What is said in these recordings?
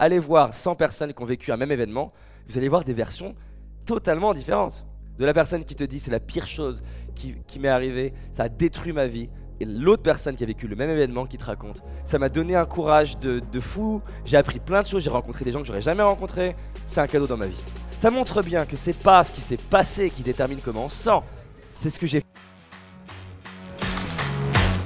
Allez voir 100 personnes qui ont vécu un même événement, vous allez voir des versions totalement différentes. De la personne qui te dit c'est la pire chose qui, m'est arrivée, ça a détruit ma vie, et l'autre personne qui a vécu le même événement qui te raconte, ça m'a donné un courage de, de fou, j'ai appris plein de choses, j'ai rencontré des gens que j'aurais jamais rencontrés, c'est un cadeau dans ma vie. Ça montre bien que c'est pas ce qui s'est passé qui détermine comment on se sent, c'est ce que j'ai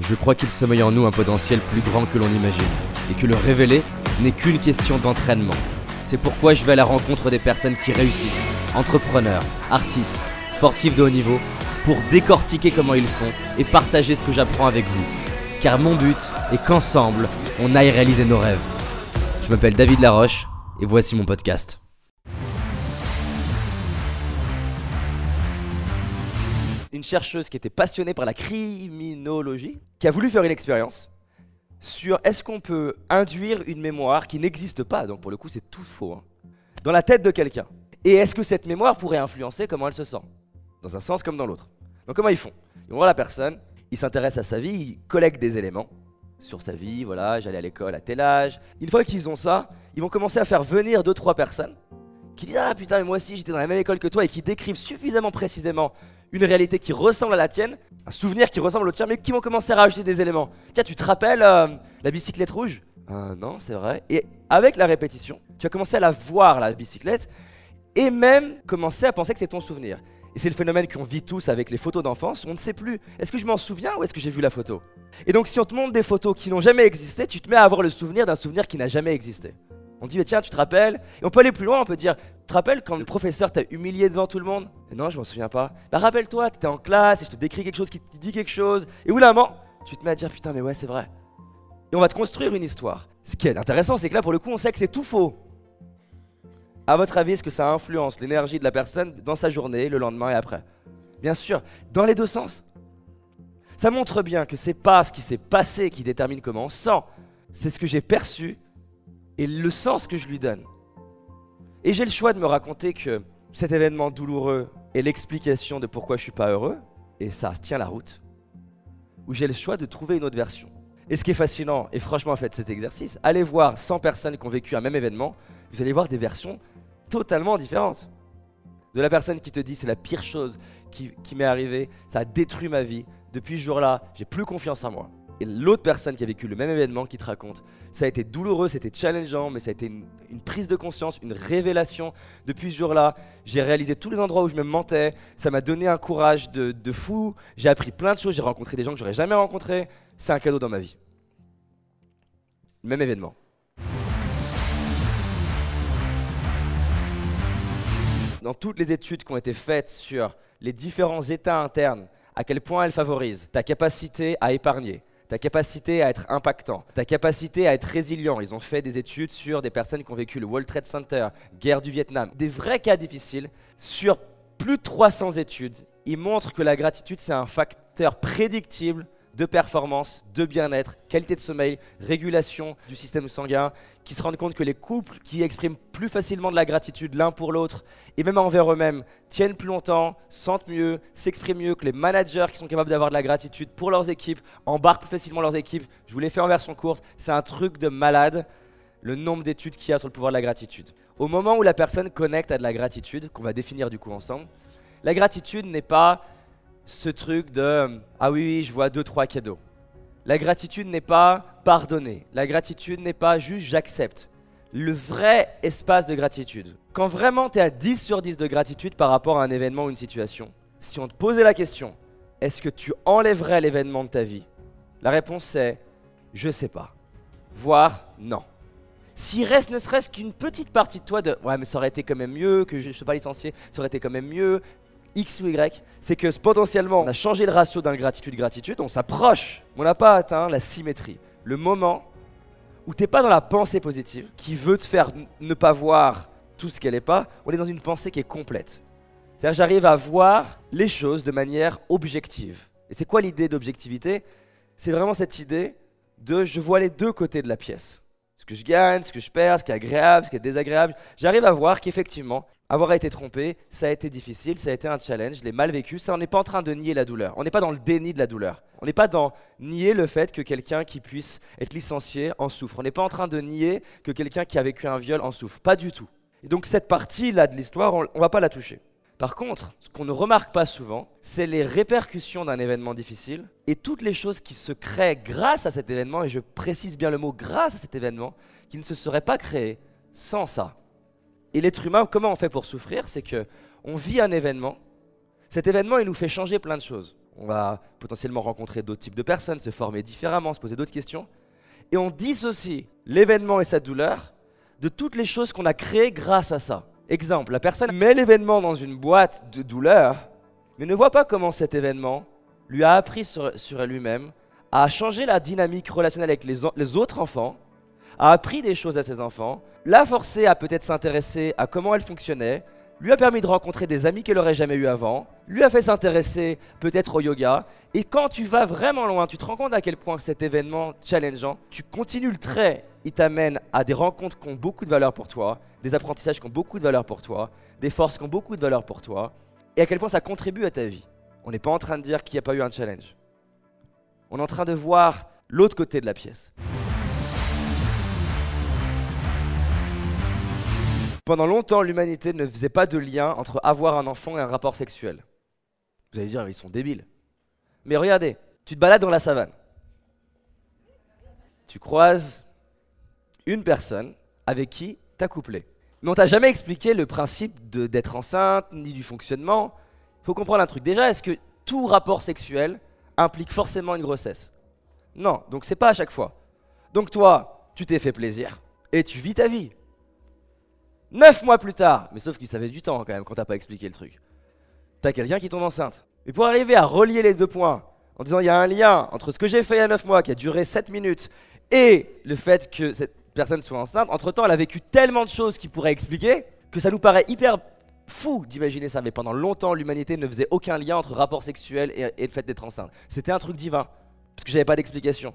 Je crois qu'il sommeille en nous un potentiel plus grand que l'on imagine, et que le révéler n'est qu'une question d'entraînement. C'est pourquoi je vais à la rencontre des personnes qui réussissent, entrepreneurs, artistes, sportifs de haut niveau, pour décortiquer comment ils font et partager ce que j'apprends avec vous. Car mon but est qu'ensemble, on aille réaliser nos rêves. Je m'appelle David Laroche et voici mon podcast. Une chercheuse qui était passionnée par la criminologie, qui a voulu faire une expérience sur est-ce qu'on peut induire une mémoire qui n'existe pas, donc pour le coup c'est tout faux, hein, dans la tête de quelqu'un. Et est-ce que cette mémoire pourrait influencer comment elle se sent? Dans un sens comme dans l'autre. Donc comment ils font? Ils vont voir la personne, ils s'intéressent à sa vie, ils collectent des éléments sur sa vie, voilà, j'allais à l'école à tel âge. Une fois qu'ils ont ça, ils vont commencer à faire venir deux trois personnes qui disent ah putain mais moi aussi j'étais dans la même école que toi et qui décrivent suffisamment précisément une réalité qui ressemble à la tienne, un souvenir qui ressemble au tien, mais qui vont commencer à rajouter des éléments. Tiens, tu te rappelles euh, la bicyclette rouge? Ah Non, c'est vrai. Et avec la répétition, tu vas commencer à la voir, la bicyclette, et même commencer à penser que c'est ton souvenir. Et c'est le phénomène qu'on vit tous avec les photos d'enfance. On ne sait plus, est-ce que je m'en souviens ou est-ce que j'ai vu la photo? Et donc si on te montre des photos qui n'ont jamais existé, tu te mets à avoir le souvenir d'un souvenir qui n'a jamais existé. On dit, tiens, tu te rappelles? Et on peut aller plus loin, on peut dire, tu te rappelles quand le professeur t'a humilié devant tout le monde? Non, je m'en souviens pas. Bah rappelle-toi, tu étais en classe et je te décris quelque chose qui te dit quelque chose. Et où là, tu te mets à dire, putain, mais ouais, c'est vrai. Et on va te construire une histoire. Ce qui est intéressant, c'est que là, pour le coup, on sait que c'est tout faux. À votre avis, est-ce que ça influence l'énergie de la personne dans sa journée, le lendemain et après? Bien sûr, dans les deux sens. Ça montre bien que c'est pas ce qui s'est passé qui détermine comment on se sent. C'est ce que j'ai perçu et le sens que je lui donne. Et j'ai le choix de me raconter que cet événement douloureux est l'explication de pourquoi je suis pas heureux, et ça tient la route, ou j'ai le choix de trouver une autre version. Et ce qui est fascinant, et franchement faites cet exercice, allez voir 100 personnes qui ont vécu un même événement, vous allez voir des versions totalement différentes. De la personne qui te dit c'est la pire chose qui, qui m'est arrivée, ça a détruit ma vie, depuis ce jour-là, j'ai plus confiance en moi l'autre personne qui a vécu le même événement qui te raconte. Ça a été douloureux, c'était challengeant, mais ça a été une, prise de conscience, une révélation. Depuis ce jour-là, j'ai réalisé tous les endroits où je me mentais. Ça m'a donné un courage de, de fou. J'ai appris plein de choses. J'ai rencontré des gens que j'aurais jamais rencontrés. C'est un cadeau dans ma vie. Même événement. Dans toutes les études qui ont été faites sur les différents états internes, à quel point elles favorisent ta capacité à épargner, ta capacité à être impactant, ta capacité à être résilient. Ils ont fait des études sur des personnes qui ont vécu le World Trade Center, guerre du Vietnam, des vrais cas difficiles. Sur plus de 300 études, ils montrent que la gratitude, c'est un facteur prédictible de performance, de bien-être, qualité de sommeil, régulation du système sanguin, qui se rendent compte que les couples qui expriment plus facilement de la gratitude l'un pour l'autre, et même envers eux-mêmes, tiennent plus longtemps, sentent mieux, s'expriment mieux, que les managers qui sont capables d'avoir de la gratitude pour leurs équipes, embarquent plus facilement leurs équipes. Je vous l'ai fait en version courte, c'est un truc de malade, le nombre d'études qu'il y a sur le pouvoir de la gratitude. Au moment où la personne connecte à de la gratitude, qu'on va définir du coup ensemble, la gratitude n'est pas ce truc de ah oui, oui je vois deux trois cadeaux. La gratitude n'est pas pardonner. La gratitude n'est pas juste j'accepte. Le vrai espace de gratitude. Quand vraiment tu es à 10 sur 10 de gratitude par rapport à un événement ou une situation, si on te posait la question, est-ce que tu enlèverais l'événement de ta vie? La réponse est je sais pas. Voire non. S'il reste ne serait-ce qu'une petite partie de toi de ouais mais ça aurait été quand même mieux que je ne sois pas licencié, ça aurait été quand même mieux, X ou Y, c'est que potentiellement, on a changé le ratio d'ingratitude-gratitude, on s'approche, on n'a pas atteint la symétrie. Le moment où tu n'es pas dans la pensée positive, qui veut te faire ne pas voir tout ce qu'elle n'est pas, on est dans une pensée qui est complète. C'est-à-dire j'arrive à voir les choses de manière objective. Et c'est quoi l'idée d'objectivité? C'est vraiment cette idée de je vois les deux côtés de la pièce. Ce que je gagne, ce que je perds, ce qui est agréable, ce qui est désagréable. J'arrive à voir qu'effectivement, Avoir été trompé, ça a été difficile, ça a été un challenge, je l'ai mal vécu. Ça, on n'est pas en train de nier la douleur. On n'est pas dans le déni de la douleur. On n'est pas dans nier le fait que quelqu'un qui puisse être licencié en souffre. On n'est pas en train de nier que quelqu'un qui a vécu un viol en souffre. Pas du tout. Et donc cette partie-là de l'histoire, on ne va pas la toucher. Par contre, ce qu'on ne remarque pas souvent, c'est les répercussions d'un événement difficile et toutes les choses qui se créent grâce à cet événement, et je précise bien le mot grâce à cet événement, qui ne se seraient pas créées sans ça. Et l'être humain, comment on fait pour souffrir? C'est que on vit un événement. Cet événement, il nous fait changer plein de choses. On va potentiellement rencontrer d'autres types de personnes, se former différemment, se poser d'autres questions. Et on dissocie l'événement et sa douleur de toutes les choses qu'on a créées grâce à ça. Exemple, la personne met l'événement dans une boîte de douleur, mais ne voit pas comment cet événement lui a appris sur, lui-même, a changé la dynamique relationnelle avec les autres enfants, a appris des choses à ses enfants, l'a forcé à peut-être s'intéresser à comment elle fonctionnait, lui a permis de rencontrer des amis qu'elle n'aurait jamais eu avant, lui a fait s'intéresser peut-être au yoga. Et quand tu vas vraiment loin, tu te rends compte à quel point cet événement challengeant, tu continues le trait, il t'amène à des rencontres qui ont beaucoup de valeur pour toi, des apprentissages qui ont beaucoup de valeur pour toi, des forces qui ont beaucoup de valeur pour toi, et à quel point ça contribue à ta vie. On n'est pas en train de dire qu'il n'y a pas eu un challenge. On est en train de voir l'autre côté de la pièce. Pendant longtemps, l'humanité ne faisait pas de lien entre avoir un enfant et un rapport sexuel. Vous allez dire, ils sont débiles. Mais regardez, tu te balades dans la savane. Tu croises une personne avec qui t'as couplé. Mais on t'a jamais expliqué le principe d'être enceinte, ni du fonctionnement. Il faut comprendre un truc. Déjà, est-ce que tout rapport sexuel implique forcément une grossesse? Non, donc c'est pas à chaque fois. Donc toi, tu t'es fait plaisir et tu vis ta vie. Neuf mois plus tard, mais sauf qu'il savait du temps quand même quand t'as pas expliqué le truc, t'as quelqu'un qui tombe enceinte. Et pour arriver à relier les deux points, en disant il y a un lien entre ce que j'ai fait il y a 9 mois, qui a duré 7 minutes, et le fait que cette personne soit enceinte, entre-temps elle a vécu tellement de choses qui pourraient expliquer, que ça nous paraît hyper fou d'imaginer ça. Mais pendant longtemps, l'humanité ne faisait aucun lien entre rapport sexuel et, et le fait d'être enceinte. C'était un truc divin, parce que j'avais pas d'explication.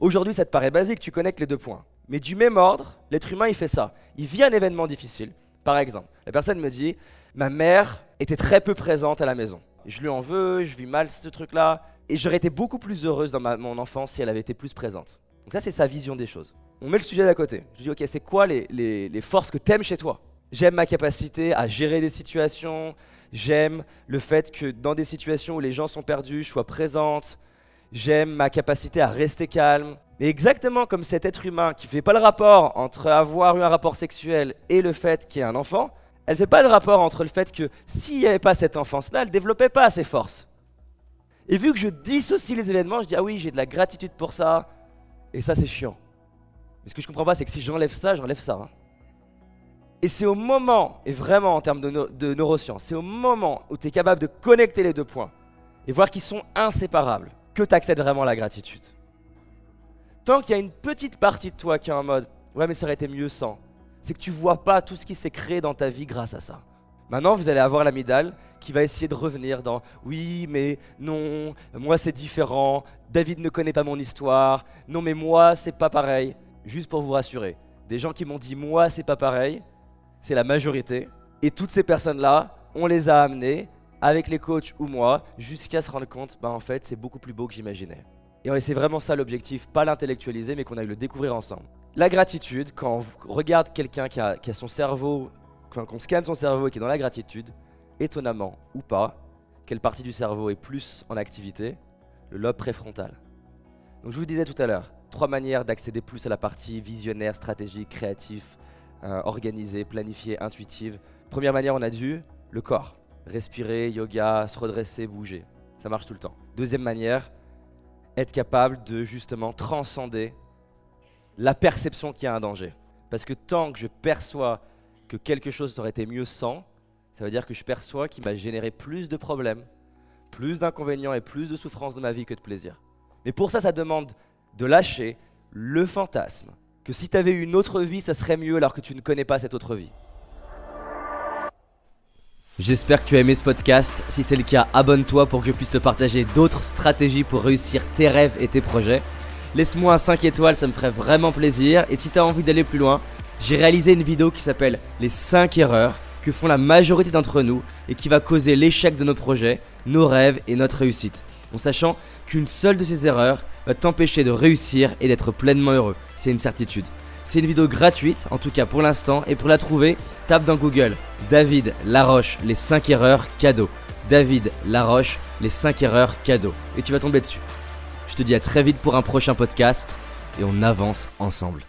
Aujourd'hui, ça te paraît basique, tu connectes les deux points. Mais du même ordre, l'être humain, il fait ça. Il vit un événement difficile. Par exemple, la personne me dit, ma mère était très peu présente à la maison. Je lui en veux, je vis mal ce truc-là. Et j'aurais été beaucoup plus heureuse dans mon enfance si elle avait été plus présente. Donc ça, c'est sa vision des choses. On met le sujet d'à côté. Je dis, ok, c'est quoi les, les forces que t'aimes chez toi? J'aime ma capacité à gérer des situations. J'aime le fait que dans des situations où les gens sont perdus, je sois présente. J'aime ma capacité à rester calme. Mais exactement comme cet être humain qui fait pas le rapport entre avoir eu un rapport sexuel et le fait qu'il y ait un enfant, elle fait pas de rapport entre le fait que s'il n'y avait pas cette enfance-là, elle développait pas ses forces. Et vu que je dissocie les événements, je dis ah oui, j'ai de la gratitude pour ça, et ça c'est chiant. Mais ce que je comprends pas, c'est que si j'enlève ça, j'enlève ça. Hein. Et c'est au moment, et vraiment en termes de, de neurosciences, c'est au moment où tu es capable de connecter les deux points et voir qu'ils sont inséparables que tu vraiment à la gratitude. Tant qu'il y a une petite partie de toi qui est en mode Ouais, mais ça aurait été mieux sans, c'est que tu vois pas tout ce qui s'est créé dans ta vie grâce à ça. Maintenant, vous allez avoir l'amidale qui va essayer de revenir dans Oui, mais non, moi c'est différent, David ne connaît pas mon histoire, non, mais moi c'est pas pareil. Juste pour vous rassurer, des gens qui m'ont dit Moi c'est pas pareil, c'est la majorité. Et toutes ces personnes-là, on les a amenées avec les coachs ou moi jusqu'à se rendre compte, bah en fait c'est beaucoup plus beau que j'imaginais. Et c'est vraiment ça l'objectif, pas l'intellectualiser, mais qu'on aille le découvrir ensemble. La gratitude, quand on regarde quelqu'un qui a, son cerveau, quand on scanne son cerveau et qui est dans la gratitude, étonnamment ou pas, quelle partie du cerveau est plus en activité Le lobe préfrontal. Donc je vous disais tout à l'heure, trois manières d'accéder plus à la partie visionnaire, stratégique, créatif, euh, organisée, planifiée, intuitive. Première manière, on a vu le corps. Respirer, yoga, se redresser, bouger. Ça marche tout le temps. Deuxième manière, être capable de justement transcender la perception qu'il y a un danger. Parce que tant que je perçois que quelque chose aurait été mieux sans, ça veut dire que je perçois qu'il m'a généré plus de problèmes, plus d'inconvénients et plus de souffrances de ma vie que de plaisir. Mais pour ça, ça demande de lâcher le fantasme que si tu avais une autre vie, ça serait mieux alors que tu ne connais pas cette autre vie. J'espère que tu as aimé ce podcast. Si c'est le cas, abonne-toi pour que je puisse te partager d'autres stratégies pour réussir tes rêves et tes projets. Laisse-moi un 5 étoiles, ça me ferait vraiment plaisir. Et si tu as envie d'aller plus loin, j'ai réalisé une vidéo qui s'appelle Les 5 erreurs que font la majorité d'entre nous et qui va causer l'échec de nos projets, nos rêves et notre réussite. En sachant qu'une seule de ces erreurs va t'empêcher de réussir et d'être pleinement heureux. C'est une certitude. C'est une vidéo gratuite, en tout cas pour l'instant, et pour la trouver, tape dans Google David Laroche, les 5 erreurs cadeaux. David Laroche, les 5 erreurs cadeaux. Et tu vas tomber dessus. Je te dis à très vite pour un prochain podcast, et on avance ensemble.